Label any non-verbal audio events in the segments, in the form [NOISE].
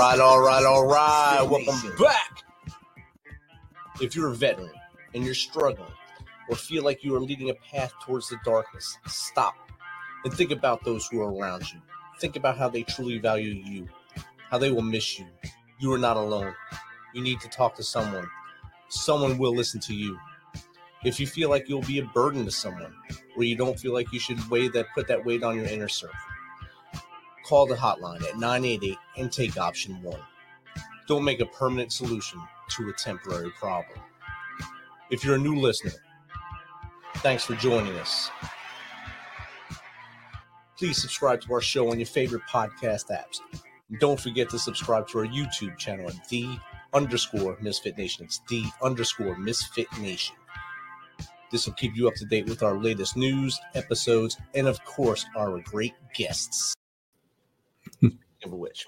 right, all right, all right. Welcome back. If you're a veteran and you're struggling or feel like you are leading a path towards the darkness, stop and think about those who are around you. Think about how they truly value you, how they will miss you. You are not alone. You need to talk to someone. Someone will listen to you. If you feel like you'll be a burden to someone, or you don't feel like you should weigh that put that weight on your inner circle, call the hotline at 988 and take option one. Don't make a permanent solution to a temporary problem. If you're a new listener, thanks for joining us. Please subscribe to our show on your favorite podcast apps. And don't forget to subscribe to our YouTube channel at the underscore Misfit Nation. It's the underscore Misfit Nation. This will keep you up to date with our latest news, episodes, and of course, our great guests. Speaking of which,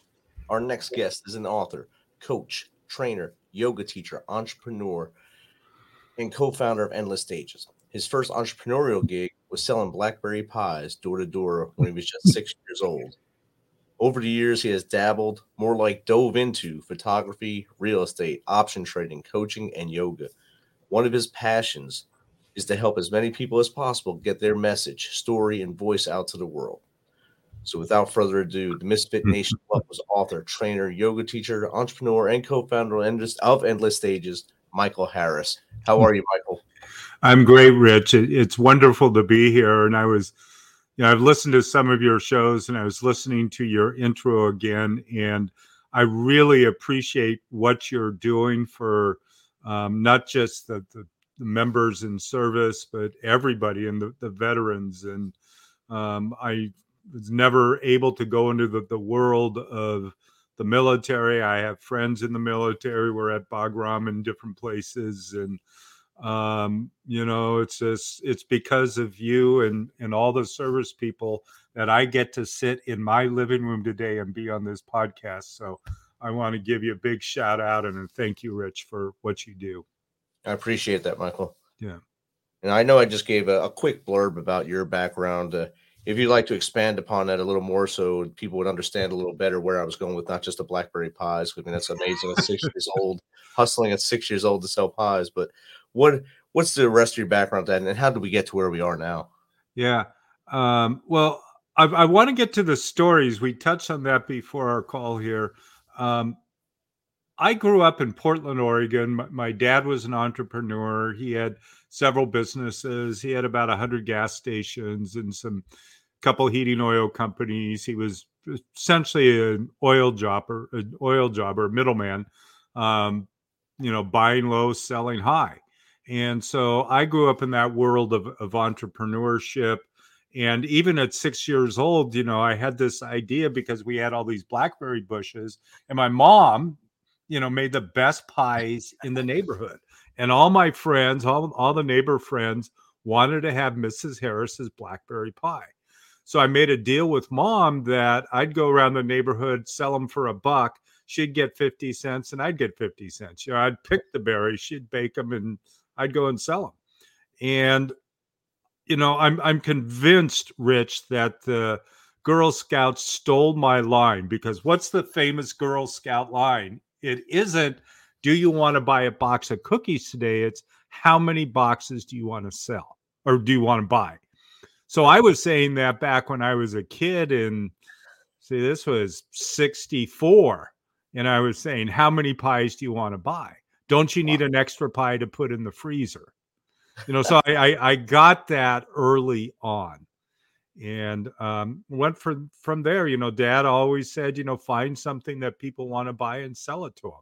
our next guest is an author, coach, trainer, yoga teacher, entrepreneur, and co founder of Endless Stages. His first entrepreneurial gig was selling blackberry pies door to door when he was just six years old. Over the years, he has dabbled, more like dove into photography, real estate, option trading, coaching, and yoga. One of his passions is to help as many people as possible get their message, story, and voice out to the world. So, without further ado, the Misfit Nation Club was author, trainer, yoga teacher, entrepreneur, and co-founder of Endless Stages, Michael Harris. How are you, Michael? I'm great, Rich. It's wonderful to be here. And I was, you know, I've listened to some of your shows, and I was listening to your intro again, and I really appreciate what you're doing for um, not just the, the the members in service, but everybody and the, the veterans. And um, I was never able to go into the, the world of the military. I have friends in the military. We're at Bagram in different places. And, um, you know, it's just, it's because of you and, and all the service people that I get to sit in my living room today and be on this podcast. So I want to give you a big shout out and a thank you, Rich, for what you do. I appreciate that, Michael. Yeah. And I know I just gave a, a quick blurb about your background. Uh, if you'd like to expand upon that a little more so people would understand a little better where I was going with not just the blackberry pies. I mean, that's amazing at six years old, hustling at six years old to sell pies. But what what's the rest of your background then, and how did we get to where we are now? Yeah. Um, well, I, I want to get to the stories. We touched on that before our call here. Um, I grew up in Portland, Oregon. My, my, dad was an entrepreneur. He had several businesses. He had about 100 gas stations and some couple heating oil companies. He was essentially an oil jobber, an oil jobber, middleman, um, you know, buying low, selling high. And so I grew up in that world of, of entrepreneurship. And even at six years old, you know, I had this idea because we had all these blackberry bushes. And my mom, you know, made the best pies in the neighborhood. And all my friends, all, all the neighbor friends wanted to have Mrs. Harris's blackberry pie. So I made a deal with mom that I'd go around the neighborhood, sell them for a buck. She'd get 50 cents and I'd get 50 cents. You know, I'd pick the berries, she'd bake them, and I'd go and sell them. And, you know, I'm, I'm convinced, Rich, that the Girl Scouts stole my line because what's the famous Girl Scout line? it isn't do you want to buy a box of cookies today it's how many boxes do you want to sell or do you want to buy so i was saying that back when i was a kid and see this was 64 and i was saying how many pies do you want to buy don't you need an extra pie to put in the freezer you know so [LAUGHS] I, I, I got that early on and um, went from from there. You know, Dad always said, you know, find something that people want to buy and sell it to them.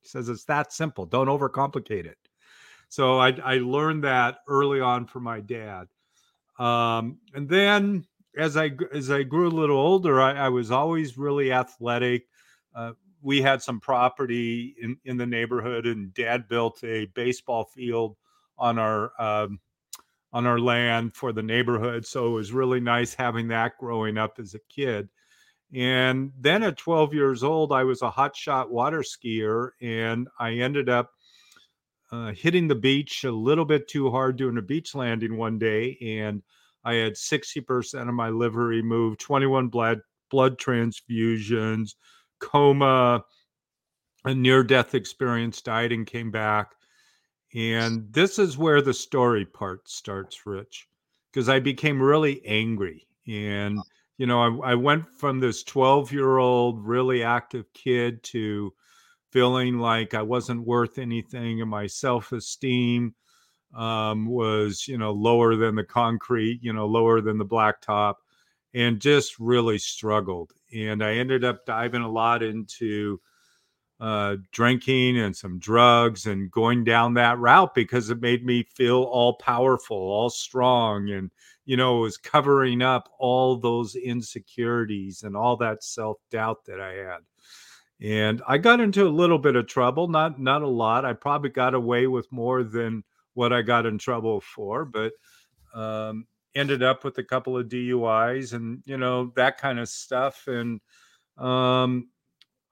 He says it's that simple. Don't overcomplicate it. So I, I learned that early on from my dad, um, and then as I as I grew a little older, I, I was always really athletic. Uh, we had some property in in the neighborhood, and Dad built a baseball field on our um, on our land for the neighborhood. So it was really nice having that growing up as a kid. And then at 12 years old, I was a hotshot water skier, and I ended up uh, hitting the beach a little bit too hard doing a beach landing one day, and I had 60% of my liver removed, 21 blood blood transfusions, coma, a near death experience, died and came back. And this is where the story part starts, Rich, because I became really angry. And, you know, I, I went from this 12 year old, really active kid to feeling like I wasn't worth anything and my self esteem um, was, you know, lower than the concrete, you know, lower than the blacktop, and just really struggled. And I ended up diving a lot into uh, drinking and some drugs and going down that route because it made me feel all powerful, all strong, and you know, was covering up all those insecurities and all that self doubt that I had. And I got into a little bit of trouble, not not a lot. I probably got away with more than what I got in trouble for, but um, ended up with a couple of DUIs and you know that kind of stuff. And um,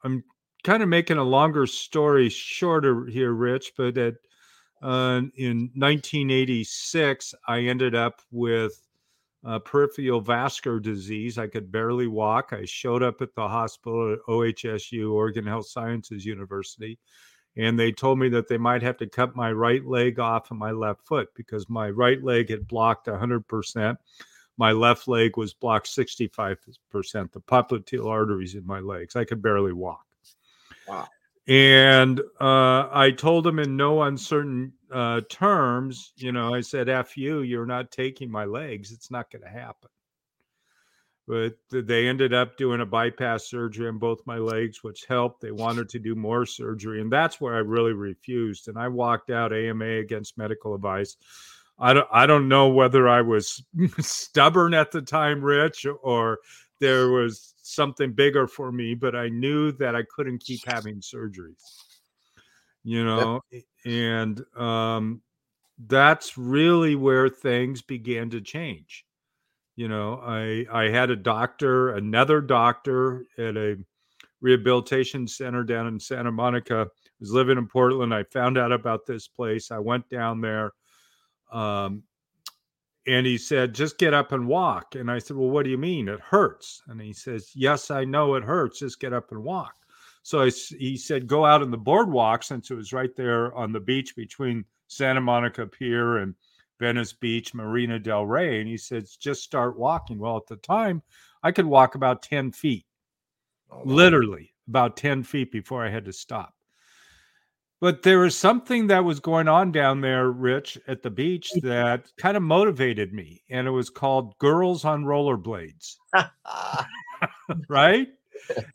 I'm kind of making a longer story shorter here, Rich. But at uh, in 1986, I ended up with uh, peripheral vascular disease. I could barely walk. I showed up at the hospital at OHSU, Oregon Health Sciences University, and they told me that they might have to cut my right leg off of my left foot because my right leg had blocked 100%. My left leg was blocked 65%, the popliteal arteries in my legs. I could barely walk. Wow. And uh, I told them in no uncertain uh, terms, you know, I said, F you, you're not taking my legs. It's not going to happen. But they ended up doing a bypass surgery on both my legs, which helped. They wanted to do more surgery. And that's where I really refused. And I walked out AMA against medical advice. I don't, I don't know whether I was [LAUGHS] stubborn at the time, Rich, or there was something bigger for me, but I knew that I couldn't keep having surgeries. You know, yep. and um, that's really where things began to change. You know, I I had a doctor, another doctor at a rehabilitation center down in Santa Monica. I was living in Portland. I found out about this place. I went down there. Um, and he said, just get up and walk. And I said, well, what do you mean? It hurts. And he says, yes, I know it hurts. Just get up and walk. So I, he said, go out on the boardwalk since it was right there on the beach between Santa Monica Pier and Venice Beach, Marina Del Rey. And he said, just start walking. Well, at the time, I could walk about 10 feet, oh, literally about 10 feet before I had to stop. But there was something that was going on down there, Rich, at the beach mm. that kind of motivated me. And it was called Girls on Rollerblades. [LAUGHS] [LAUGHS] right?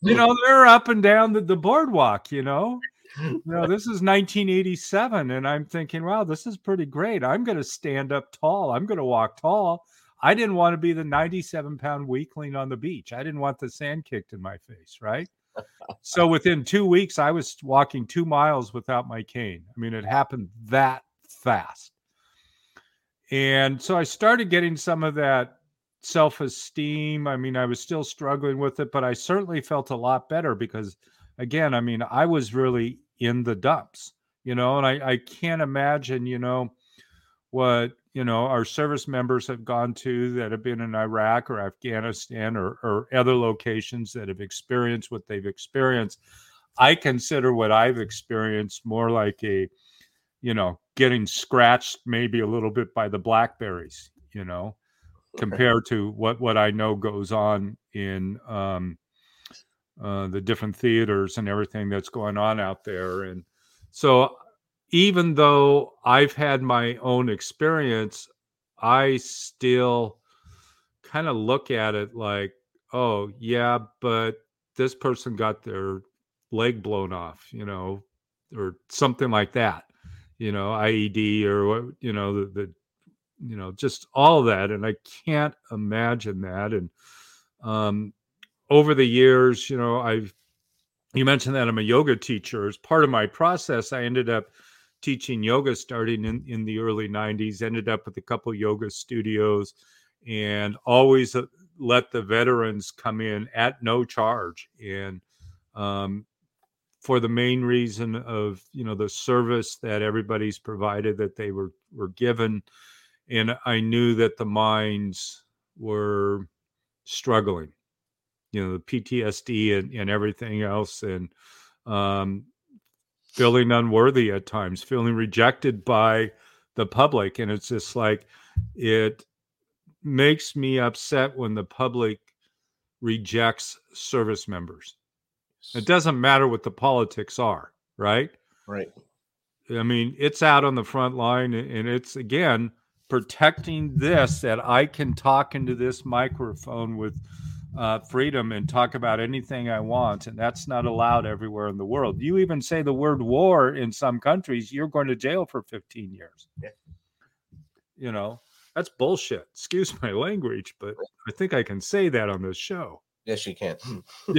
You know, they're up and down the, the boardwalk, you know. You know, [LAUGHS] this is 1987, and I'm thinking, wow, this is pretty great. I'm going to stand up tall. I'm going to walk tall. I didn't want to be the 97 pound weakling on the beach. I didn't want the sand kicked in my face, right? So within two weeks, I was walking two miles without my cane. I mean, it happened that fast. And so I started getting some of that self esteem. I mean, I was still struggling with it, but I certainly felt a lot better because, again, I mean, I was really in the dumps, you know, and I, I can't imagine, you know, what you know our service members have gone to that have been in Iraq or Afghanistan or, or other locations that have experienced what they've experienced. I consider what I've experienced more like a, you know, getting scratched maybe a little bit by the blackberries, you know, compared to what what I know goes on in um, uh, the different theaters and everything that's going on out there. And so even though I've had my own experience, I still kind of look at it like, oh, yeah, but this person got their leg blown off, you know, or something like that, you know, IED or what, you know, the, the you know, just all that. And I can't imagine that. And um, over the years, you know, I've, you mentioned that I'm a yoga teacher. As part of my process, I ended up teaching yoga starting in, in the early 90s ended up with a couple yoga studios and always uh, let the veterans come in at no charge. And um, for the main reason of you know the service that everybody's provided that they were were given and i knew that the minds were struggling you know the PTSD and, and everything else, and um, feeling unworthy at times, feeling rejected by the public, and it's just like it makes me upset when the public rejects service members. It doesn't matter what the politics are, right? Right. I mean, it's out on the front line, and it's again protecting this that I can talk into this microphone with uh, freedom and talk about anything I want, and that's not allowed everywhere in the world. You even say the word war in some countries, you're going to jail for 15 years. Yeah. You know, that's bullshit. Excuse my language, but I think I can say that on this show. Yes, you can. [LAUGHS]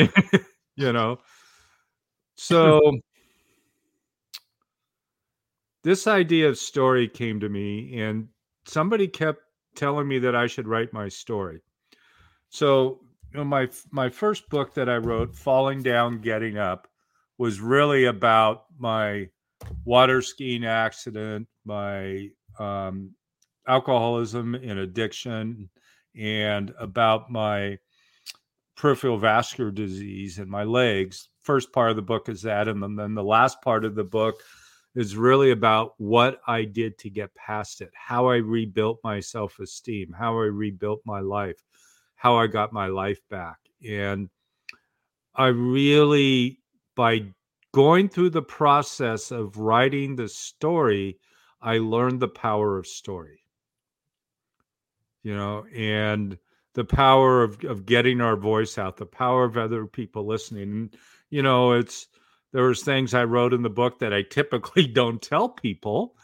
you know, so this idea of story came to me, and somebody kept telling me that I should write my story. So, you know, my my first book that I wrote, Falling Down, Getting Up, was really about my water skiing accident, my um, alcoholism and addiction, and about my peripheral vascular disease in my legs. First part of the book is that, and then the last part of the book is really about what I did to get past it, how I rebuilt my self esteem, how I rebuilt my life, how I got my life back. And I really, by going through the process of writing the story, I learned the power of story. You know, and the power of, of getting our voice out, the power of other people listening. And, you know, it's, there was things I wrote in the book that I typically [LAUGHS] don't tell people,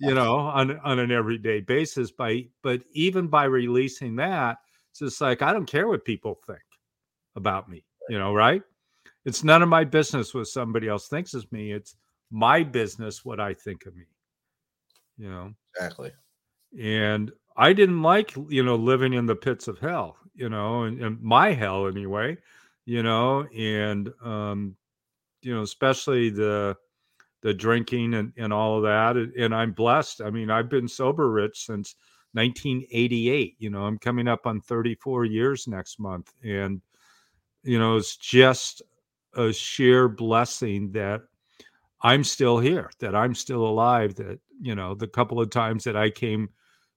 you [LAUGHS] know, on on an everyday basis. By but even by releasing that, it's just like I don't care what people think about me, you know, right? It's none of my business what somebody else thinks of me. It's my business what I think of me. You know. Exactly. And I didn't like, you know, living in the pits of hell, you know, and, and my hell anyway, you know, and um you know, especially the the drinking and, and all of that. And I'm blessed. I mean, I've been sober rich since 1988. You know, I'm coming up on 34 years next month. And, you know, it's just a sheer blessing that I'm still here, that I'm still alive, that, you know, the couple of times that I came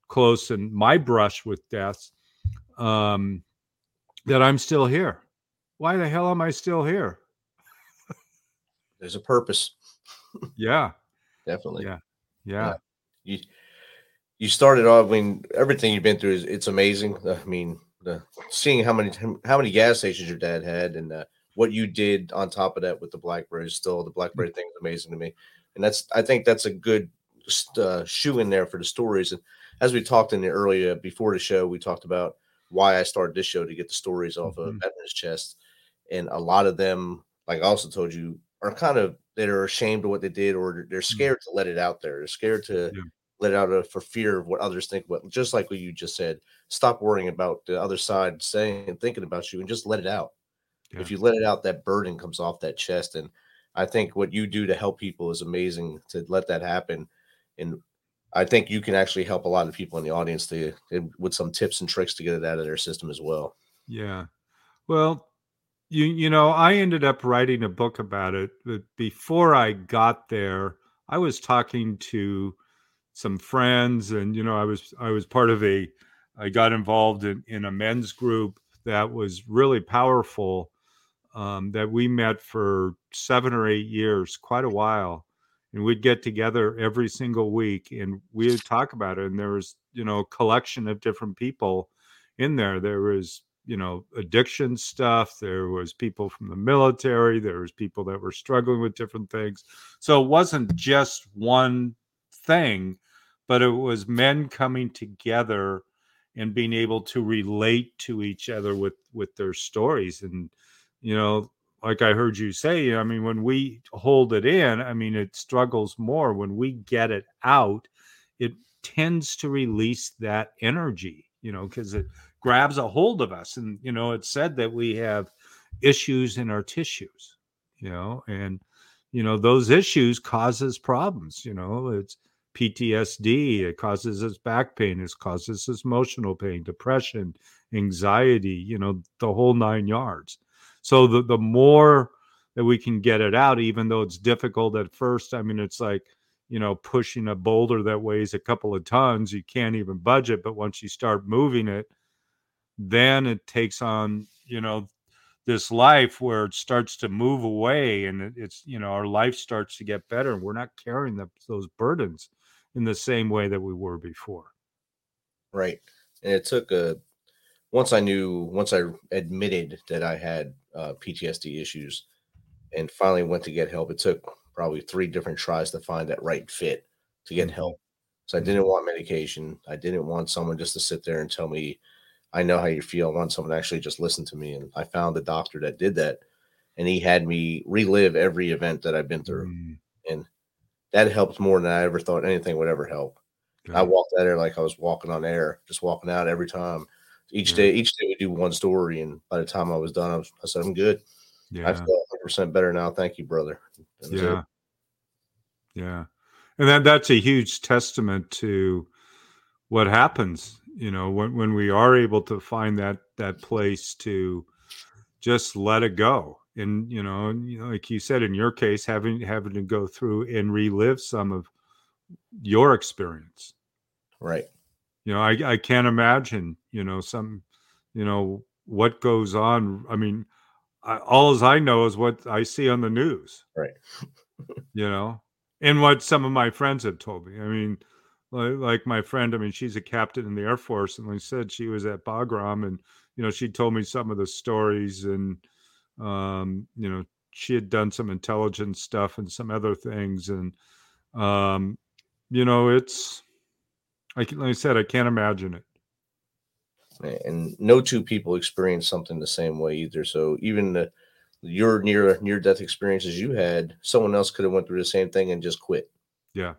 close and my brush with death, um, that I'm still here. Why the hell am I still here? there's a purpose. [LAUGHS] yeah, definitely. Yeah, yeah. You you started off. I mean, everything you've been through is it's amazing. I mean, the seeing how many how many gas stations your dad had and uh, what you did on top of that with the blackberry. Still, the blackberry thing is amazing to me, and that's I think that's a good uh, shoe in there for the stories. And as we talked in the earlier before the show, we talked about why I started this show to get the stories off mm-hmm. of veterans' chest, and a lot of them, like I also told you, are kind of that are ashamed of what they did or they're mm. scared to let it out there. They're scared to yeah. Let it out of, for fear of what others think. But just like what you just said, stop worrying about the other side saying and thinking about you and just let it out. Yeah. If you let it out, that burden comes off that chest. And I think what you do to help people is amazing to let that happen. And I think you can actually help a lot of people in the audience to with some tips and tricks to get it out of their system as well. Yeah. Well, you you know i ended up writing a book about it but before i got there i was talking to some friends and you know i was i was part of a i got involved in in a men's group that was really powerful um, that we met for seven or eight years quite a while. And we'd get together every single week and we'd talk about it and there was you know a collection of different people in there. There was you know addiction stuff there was people from the military there was people that were struggling with different things. So it wasn't just one thing but it was men coming together and being able to relate to each other with with their stories. And you know like i heard you say i mean when we hold it in i mean it struggles more. When we get it out it tends to release that energy you know because it grabs a hold of us. And you know it's said that we have issues in our tissues you know and you know those issues causes problems you know it's ptsd it causes us back pain it causes us emotional pain depression anxiety you know the whole nine yards So the the more that we can get it out, even though it's difficult at first. I mean, it's like you know pushing a boulder that weighs a couple of tons. You can't even budget, but once you start moving it, then it takes on you know this life where it starts to move away and it's you know our life starts to get better and we're not carrying the, those burdens in the same way that we were before right and it took a once i knew once i admitted that i had uh, ptsd issues and finally went to get help it took probably three different tries to find that right fit to get mm-hmm. help so i didn't mm-hmm. want medication i didn't want someone just to sit there and tell me I know how you feel. I want someone to actually just listen to me. And I found a doctor that did that. And he had me relive every event that I've been through. Mm. That helped more than I ever thought anything would ever help. I walked out there like I was walking on air, just walking out every time. Each day, each day we do one story. And by the time I was done, I, was, I said, I'm good. Yeah. I feel 100% better now. Thank you, brother. Yeah. It. Yeah. And that, that's a huge testament to what happens you know when when we are able to find that that place to just let it go and you know, you know like you said in your case having having to go through and relive some of your experience. Right. You know i i can't imagine you know some you know what goes on. I mean I, all as i know is what i see on the news. Right. [LAUGHS] You know and what some of my friends have told me. I mean like, like my friend, I mean, she's a captain in the Air Force, and like said, she was at Bagram, and you know, she told me some of the stories, and um, you know, she had done some intelligence stuff and some other things, and um, you know, it's like, like I said, I can't imagine it. And no two people experience something the same way either. So even the your near near death experiences you had, someone else could have went through the same thing and just quit. Yeah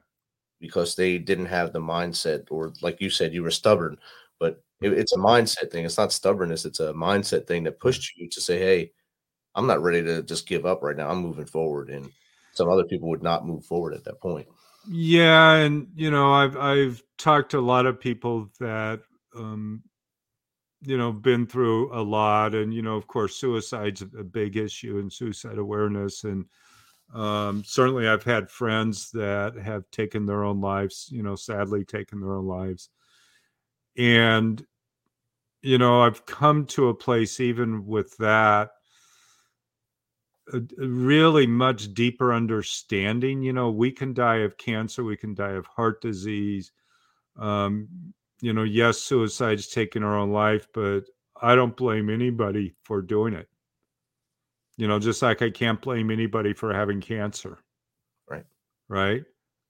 because they didn't have the mindset, or like you said, you were stubborn. But it, it's a mindset thing. It's not stubbornness. It's a mindset thing that pushed you to say, "Hey, I'm not ready to just give up right now. I'm moving forward." And some other people would not move forward at that point. Yeah, and you know, I've I've talked to a lot of people that um, you know been through a lot, and you know, of course, suicide's a big issue and suicide awareness and um, certainly, I've had friends that have taken their own lives, you know, sadly taken their own lives. And, you know, I've come to a place, even with that, really much deeper understanding. You know, we can die of cancer, we can die of heart disease. Um, you know, yes, suicide's taking our own life, but I don't blame anybody for doing it. You know, just like I can't blame anybody for having cancer. Right. Right.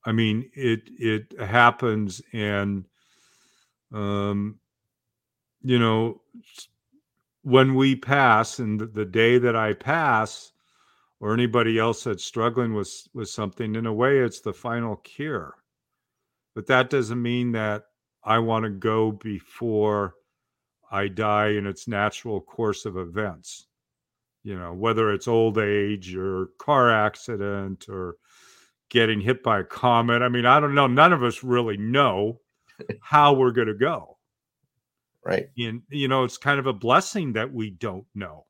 I mean, it it happens, and um, you know, when we pass, and the, the day that I pass, or anybody else that's struggling with with something, in a way, it's the final cure. But that doesn't mean that I want to go before I die in its natural course of events you know, whether it's old age or car accident or getting hit by a comet. I mean, I don't know. None of us really know [LAUGHS] how we're going to go. Right. And, you know, it's kind of a blessing that we don't know.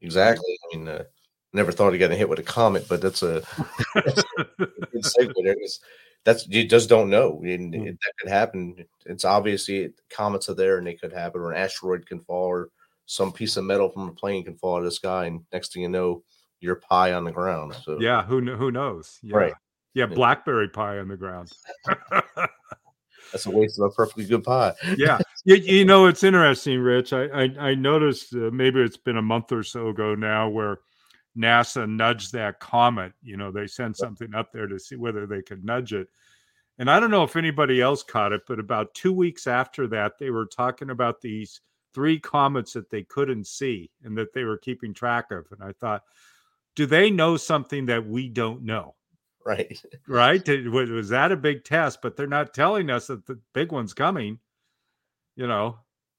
Exactly. I mean, uh, never thought of getting hit with a comet, but that's a, [LAUGHS] that's a good segue there that's you just don't know. And mm. that could happen. It's obviously comets are there and they could happen, or an asteroid can fall, or some piece of metal from a plane can fall out of the sky, and next thing you know, you're pie on the ground. So yeah, who who knows? Yeah. Right. Yeah, blackberry pie on the ground. [LAUGHS] That's a waste of a perfectly good pie. yeah, you, you, know it's interesting, Rich. I I, I noticed uh, maybe it's been a month or so ago now where NASA nudged that comet. You know, they sent something up there to see whether they could nudge it. And I don't know if anybody else caught it, but about two weeks after that, they were talking about these three comets that they couldn't see and that they were keeping track of. And I thought, do they know something that we don't know? Right. Right. Was that a big test? But they're not telling us that the big one's coming, you know.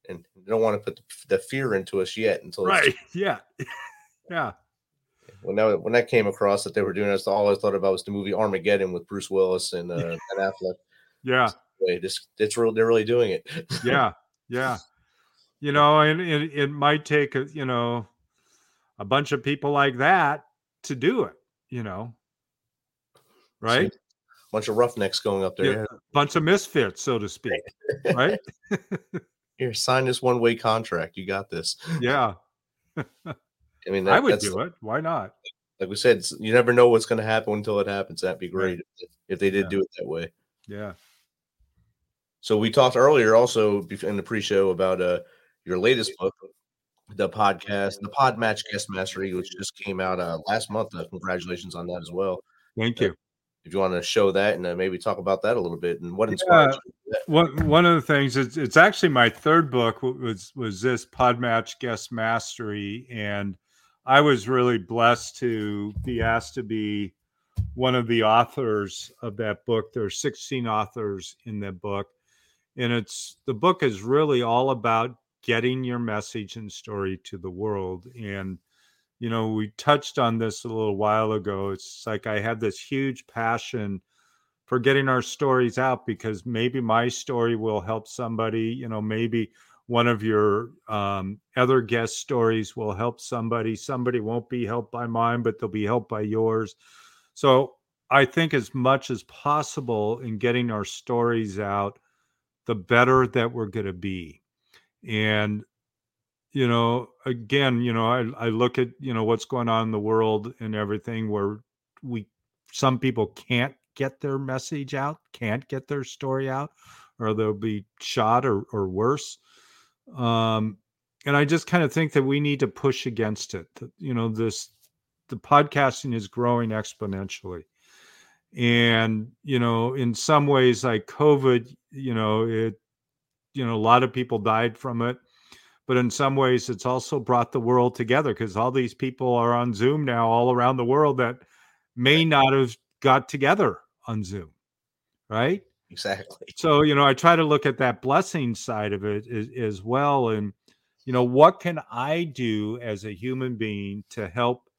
And they don't want to put the fear into us yet until right. [LAUGHS] Yeah. [LAUGHS] yeah. When that when that came across that they were doing this, all I thought about was the movie Armageddon with Bruce Willis and uh, [LAUGHS] Ben Affleck. Yeah, this it's real. They're really doing it. yeah, yeah you know and it, it might take a you know a bunch of people like that to do it, you know. Right? Bunch of roughnecks going up there. Yeah, bunch of misfits, so to speak. right? [LAUGHS] Here, sign this one way contract. You got this. Yeah. I mean, I would do it. Why not? like we said, you never know what's going to happen until it happens. That'd be great if, if they did Yeah. do it that way. Yeah. So we talked earlier also in the pre-show about uh your latest book, the podcast, the Pod Match Guest Mastery, which just came out uh, last month. Uh, congratulations on that as well. Thank Yeah. you. If you want to show that and uh, maybe talk about that a little bit and what inspired you. to do that. One one of the things it's, it's actually my third book was was this Podmatch Guest Mastery, and I was really blessed to be asked to be one of the authors of that book. There are 16 authors in that book, and it's the book is really all about getting your message and story to the world. And you know, we touched on this a little while ago. It's like I have this huge passion for getting our stories out because maybe my story will help somebody you know maybe one of your um, other guest stories will help somebody somebody won't be helped by mine but they'll be helped by yours so i think as much as possible in getting our stories out the better that we're going to be and you know again you know I, I look at you know what's going on in the world and everything where we some people can't get their message out, can't get their story out, or they'll be shot or, or worse. Um, and I just kind of think that we need to push against it. You know, this the podcasting is growing exponentially. And, you know, in some ways, like COVID, you know, it, you know, a lot of people died from it. But in some ways, it's also brought the world together because all these people are on Zoom now all around the world that may not have got together on Zoom, right? Exactly. So, you know, I try to look at that blessing side of it as, as well. And, you know, what can I do as a human being to help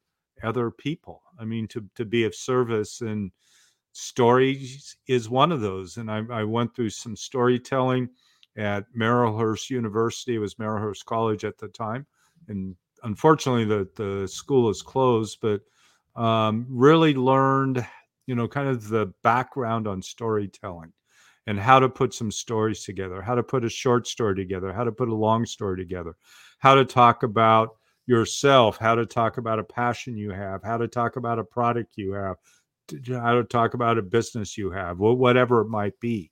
other people? I mean, to, to be of service and stories is one of those. And I, I went through some storytelling at Marylhurst University. It was Marylhurst College at the time. And unfortunately, the, the school is closed, but um, really learned, you know, kind of the background on storytelling and how to put some stories together, how to put a short story together, how to put a long story together, how to talk about yourself, how to talk about a passion you have, how to talk about a product you have, how to talk about a business you have, whatever it might be.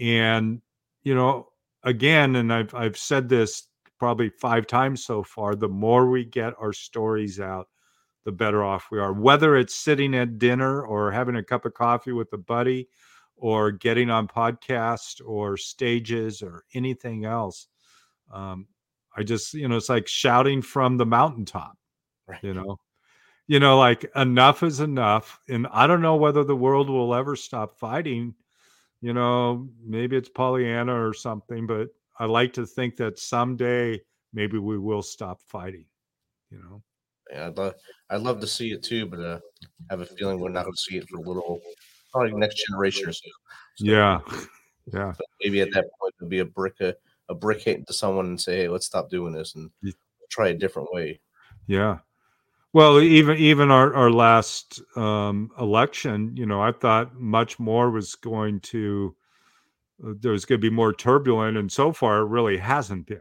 And, you know, again, and I've, I've said this probably five times so far, the more we get our stories out, the better off we are. Whether it's sitting at dinner or having a cup of coffee with a buddy or getting on podcast or stages or anything else. Um, I just, you know, it's like shouting from the mountaintop, Right. you know, you know, like enough is enough. And I don't know whether the world will ever stop fighting. You know, maybe it's Pollyanna or something, but I like to think that someday maybe we will stop fighting, you know. Yeah, I'd love, I'd love to see it too, but uh, I have a feeling we're not going to see it for a little, probably next generation or so. So Yeah. [LAUGHS] Yeah. maybe at that point it'll be a brick, a, a brick hit to someone and say, "Hey, let's stop doing this and try a different way." Yeah. Well, even even our our last um, election, you know, I thought much more was going to uh, there was going to be more turbulent, and so far it really hasn't been.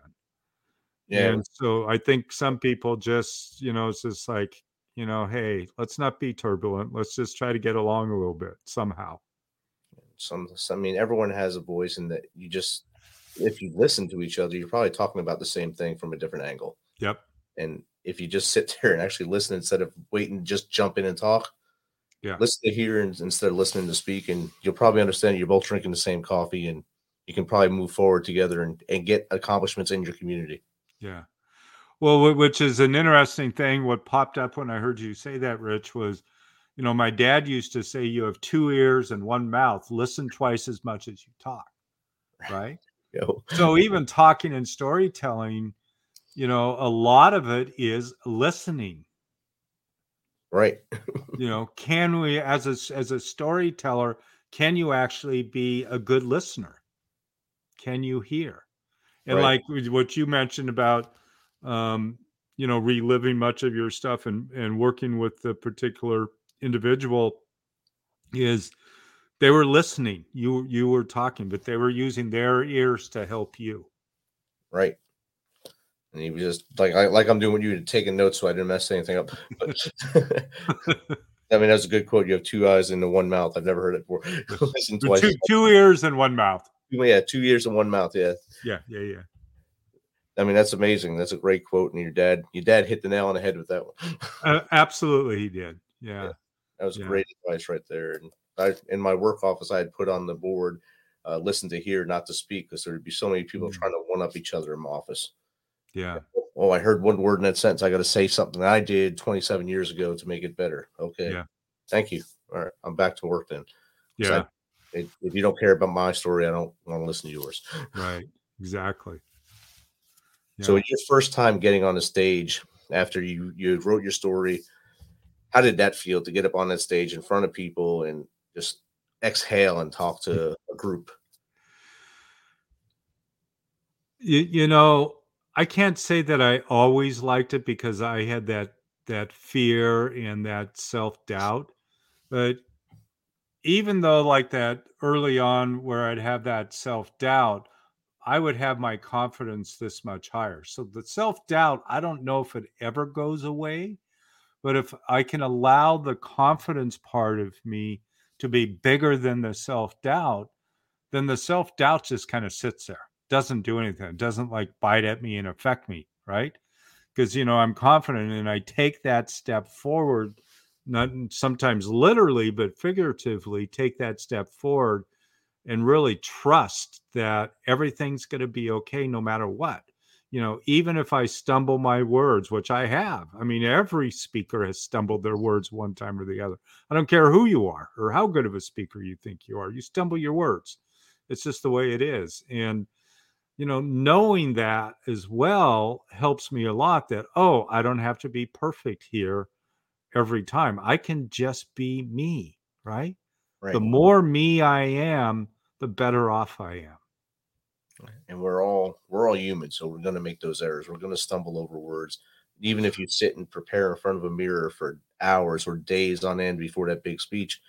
Yeah, And so I think some people just, you know, it's just like, you know, hey, let's not be turbulent. Let's just try to get along a little bit somehow. some, some. I mean, everyone has a voice, and that you just, if you listen to each other, you're probably talking about the same thing from a different angle. Yep. And if you just sit [LAUGHS] there and actually listen instead of waiting, just jump in and talk. Yeah. Listen to hear and, instead of listening to speak, and you'll probably understand you're both drinking the same coffee, and you can probably move forward together and, and get accomplishments in your community. Yeah. Well, which is an interesting thing. What popped up when I heard you say that, Rich, was, you know, my dad used to say, you have two ears and one mouth. Listen twice as much as you talk. [LAUGHS] Right. So even talking and storytelling, you know, a lot of it is listening. Right. You [LAUGHS] know, can we, as a as a storyteller, can you actually be a good listener? Can you hear? And Right. like what you mentioned about, um, you know, reliving much of your stuff and and working with the particular individual is they were listening. You you were talking, but they were using their ears to help you. Right. And he was just like I, like I'm doing with you, taking notes so I didn't mess anything up. But [LAUGHS] I mean, that's a good quote. You have two eyes and one mouth. I've never heard it before. [LAUGHS] Listen twice. Two, two ears and one mouth. Yeah, two ears and one mouth. Yeah. Yeah, yeah, yeah. I mean, that's amazing. That's a great quote. And your dad, your dad hit the nail on the head with that one. [LAUGHS] uh, absolutely, he did. Yeah. yeah that was yeah. great advice right there. And I, in my work office, I had put on the board, uh, listen to hear, not to speak, because there'd be so many people mm-hmm. trying to one up each other in my office. Yeah. Oh, I heard one word in that sentence. I got to say something I did 27 years ago to make it better. Okay. Yeah. Thank you. All right. I'm back to work then. Yeah. I, if you don't care about my story, I don't want to listen to yours. Right. Exactly. [LAUGHS] Yeah. So your first time getting on the stage after you you wrote your story, how did that feel to get up on that stage in front of people and just exhale and talk to [LAUGHS] a group? You, you know, I can't say that I always liked it because I had that that fear and that self doubt. But even though like that early on where I'd have that self doubt, I would have my confidence this much higher. So the self doubt, I don't know if it ever goes away, but if I can allow the confidence part of me to be bigger than the self doubt, then the self doubt just kind of sits there, doesn't do anything, it doesn't like bite at me and affect me, right? Because, you know, I'm confident and I take that step forward, not sometimes literally, but figuratively, take that step forward and really trust that everything's going to be okay no matter what you know, even if I stumble my words, which I have, I mean, every speaker has stumbled their words one time or the other. I don't care who you are or how good of a speaker you think you are, you stumble your words. It's just the way it is. And, you know, knowing that as well helps me a lot that, oh, I don't have to be perfect here every time. I can just be me, right? right. The more me I am, the better off I am and we're all we're all human so we're going to make those errors we're going to stumble over words even if you sit and prepare in front of a mirror for hours or days on end before that big speech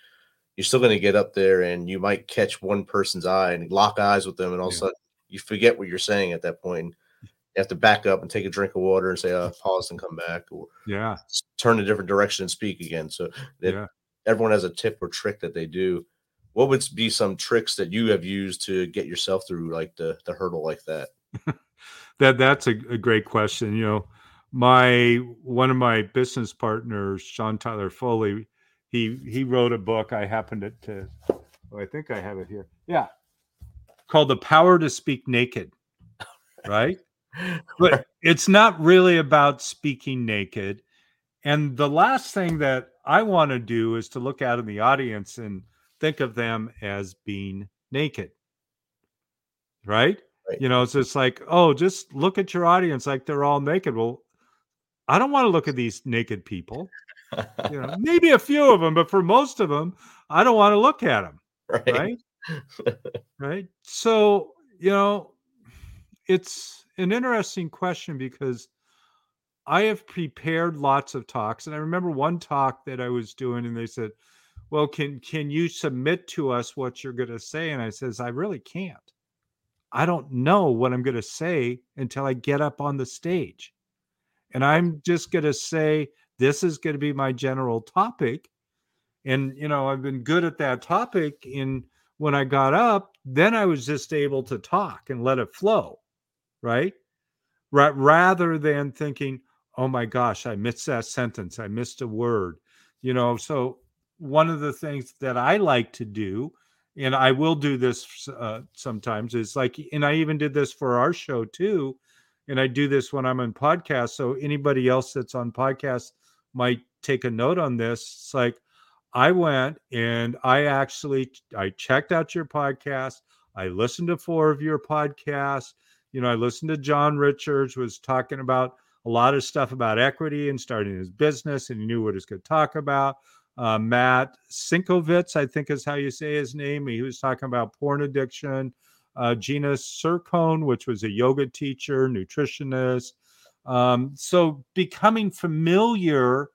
you're still going to get up there and you might catch one person's eye and lock eyes with them and all yeah. of a sudden you forget what you're saying at that point you have to back up and take a drink of water and say uh, pause and come back or yeah turn a different direction and speak again so yeah. everyone has a tip or trick that they do what would be some tricks that you have used to get yourself through like the the hurdle like that? [LAUGHS] that that's a, a, great question. You know, my one of my business partners, Sean Tyler Foley, he he wrote a book. I happened to, to oh, I think I have it here. Yeah, called "The Power to Speak Naked." Right, but [LAUGHS] it's not really about speaking naked. And the last thing that I want to do is to look out in the audience and think of them as being naked. Right? right? You know, it's just like, oh, just look at your audience like they're all naked. Well, I don't want to look at these naked people. you know, [LAUGHS] maybe a few of them, but for most of them, I don't want to look at them. Right. Right. Right. So, you know, it's an interesting question because I have prepared lots of talks. And I remember one talk that I was doing, and they said, well can can you submit to us what you're going to say and i says i really can't i don't know what i'm going to say until i get up on the stage and i'm just going to say this is going to be my general topic and you know i've been good at that topic and when i got up then i was just able to talk and let it flow right rather than thinking oh my gosh i missed that sentence i missed a word you know so one of the things that I like to do, and I will do this uh, sometimes, is like, and I even did this for our show too. And I do this when I'm on podcast. So anybody else that's on podcast might take a note on this. It's like I went and I actually I checked out your podcast. I listened to four of your podcasts. You know, I listened to John Richards was talking about a lot of stuff about equity and starting his business, and he knew what he was going to talk about uh, Matt Sinkovitz, I think is how you say his name. He was talking about porn addiction. Uh, Gina Sircone, which was a yoga teacher, nutritionist. Um, so becoming familiar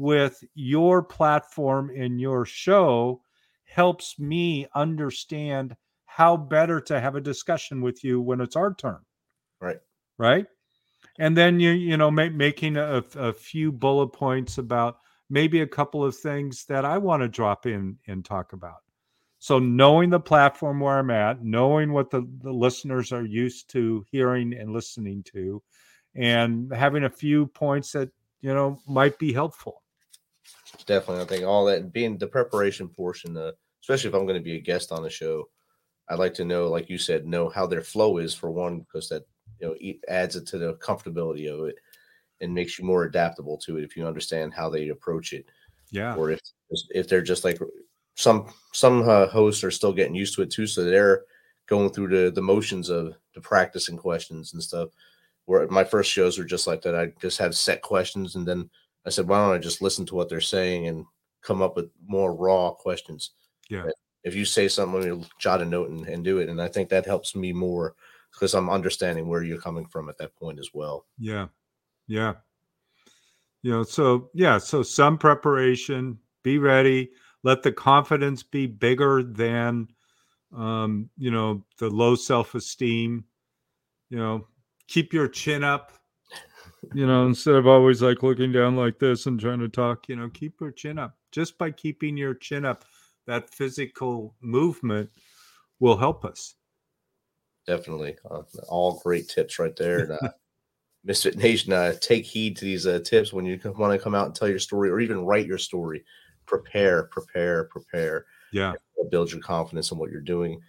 with your platform and your show helps me understand how better to have a discussion with you when it's our turn. Right. Right. And then you you know make, making a, a few bullet points about maybe a couple of things that I want to drop in and talk about. So knowing the platform where I'm at, knowing what the, the listeners are used to hearing and listening to, and having a few points that you know might be helpful. Definitely, I think all that being the preparation portion, uh, especially if I'm going to be a guest on the show, I'd like to know, like you said, know how their flow is for one, because that you know it adds it to the comfortability of it and makes you more adaptable to it if you understand how they approach it. Yeah. Or if if they're just like some some uh, hosts are still getting used to it too, so they're going through the the motions of the practicing questions and stuff. Where my first shows were just like that. I just had set questions, and then I said, why don't I just listen to what they're saying and come up with more raw questions? Yeah. If you say something, let me jot a note and, and do it. And I think that helps me more because I'm understanding where you're coming from at that point as well. Yeah. Yeah. You know, so yeah, so some preparation, be ready, let the confidence be bigger than um, you know, the low self-esteem. You know, keep your chin up. You know, instead of always like looking down like this and trying to talk, you know, keep your chin up. Just by keeping your chin up, that physical movement will help us. Definitely. Uh, all great tips right there. And, uh, [LAUGHS] Misfit Nation, uh, take heed to these uh, tips when you want to come out and tell your story or even write your story. Prepare, prepare, prepare. Yeah. Build your confidence in what you're doing.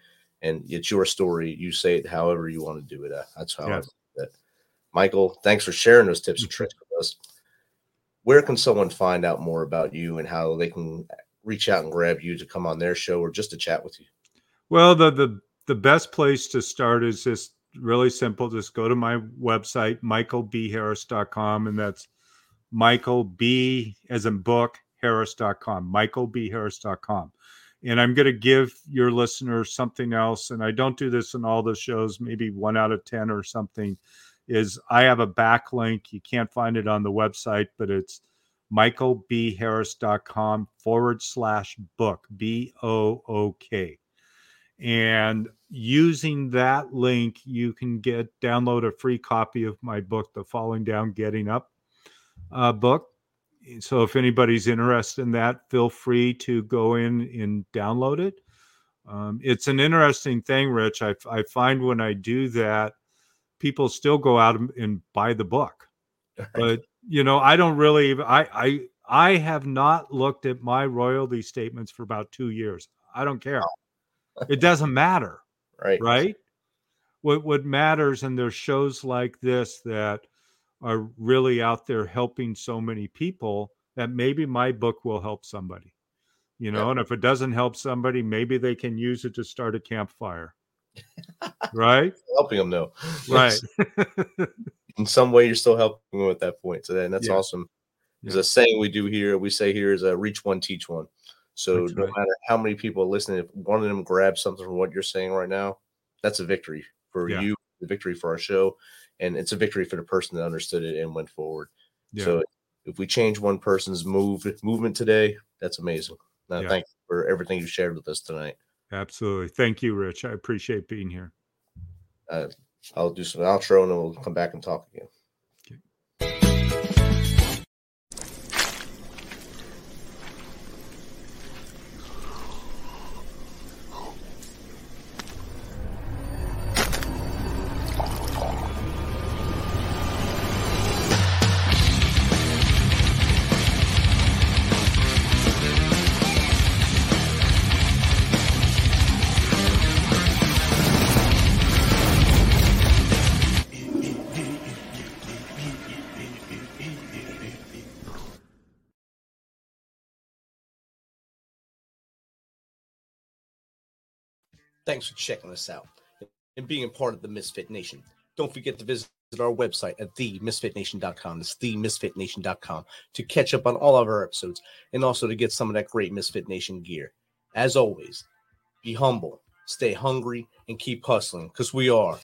And it's your story. You say it however you want to do it. Uh, that's how Yeah. I that. Michael, thanks for sharing those tips and mm-hmm. tricks with us. Where can someone find out more about you and how they can reach out and grab you to come on their show or just to chat with you? Well, the the the best place to start is just really simple. Just go to my website, michaelbharris.com, and that's Michael B as in book harris.com, michaelbharris.com. And I'm going to give your listeners something else. And I don't do this in all the shows, maybe one out of 10 or something. Is I have a backlink. You can't find it on the website, but it's michaelbharris.com forward slash book, B O O K. And using that link, you can get download a free copy of my book, The Falling Down, Getting Up uh, book. So if anybody's interested in that, feel free to go in and download it. Um, it's an interesting thing, Rich. I, I find when I do that, people still go out and buy the book. [LAUGHS] But you know i don't really i i i have not looked at my royalty statements for about two years. I don't care. It doesn't matter [LAUGHS] right. right? What what matters and there's shows like this that are really out there helping so many people that maybe my book will help somebody you know? Yeah. and if it doesn't help somebody maybe they can use it to start a campfire right Helping them though. right [LAUGHS] in some way you're still helping them at that point. So and that's Yeah. awesome. There's Yeah. a saying we do here. We say here is a reach one, teach one. So That's no right. matter how many people are listening, if one of them grabs something from what you're saying right now, that's a victory for Yeah. you, a victory for our show, and it's a victory for the person that understood it and went forward. So if we change one person's move movement today, that's amazing. Now, Yeah. thank you for everything you shared with us tonight. Absolutely. Thank you, Rich. I appreciate being here. Uh, I'll do some outro and then we'll come back and talk again. Thanks for checking us out and being a part of the Misfit Nation. Don't forget to visit our website at themisfitnation.com. It's themisfitnation.com to catch up on all of our episodes and also to get some of that great Misfit Nation gear. As always, be humble, stay hungry, and keep hustling because we are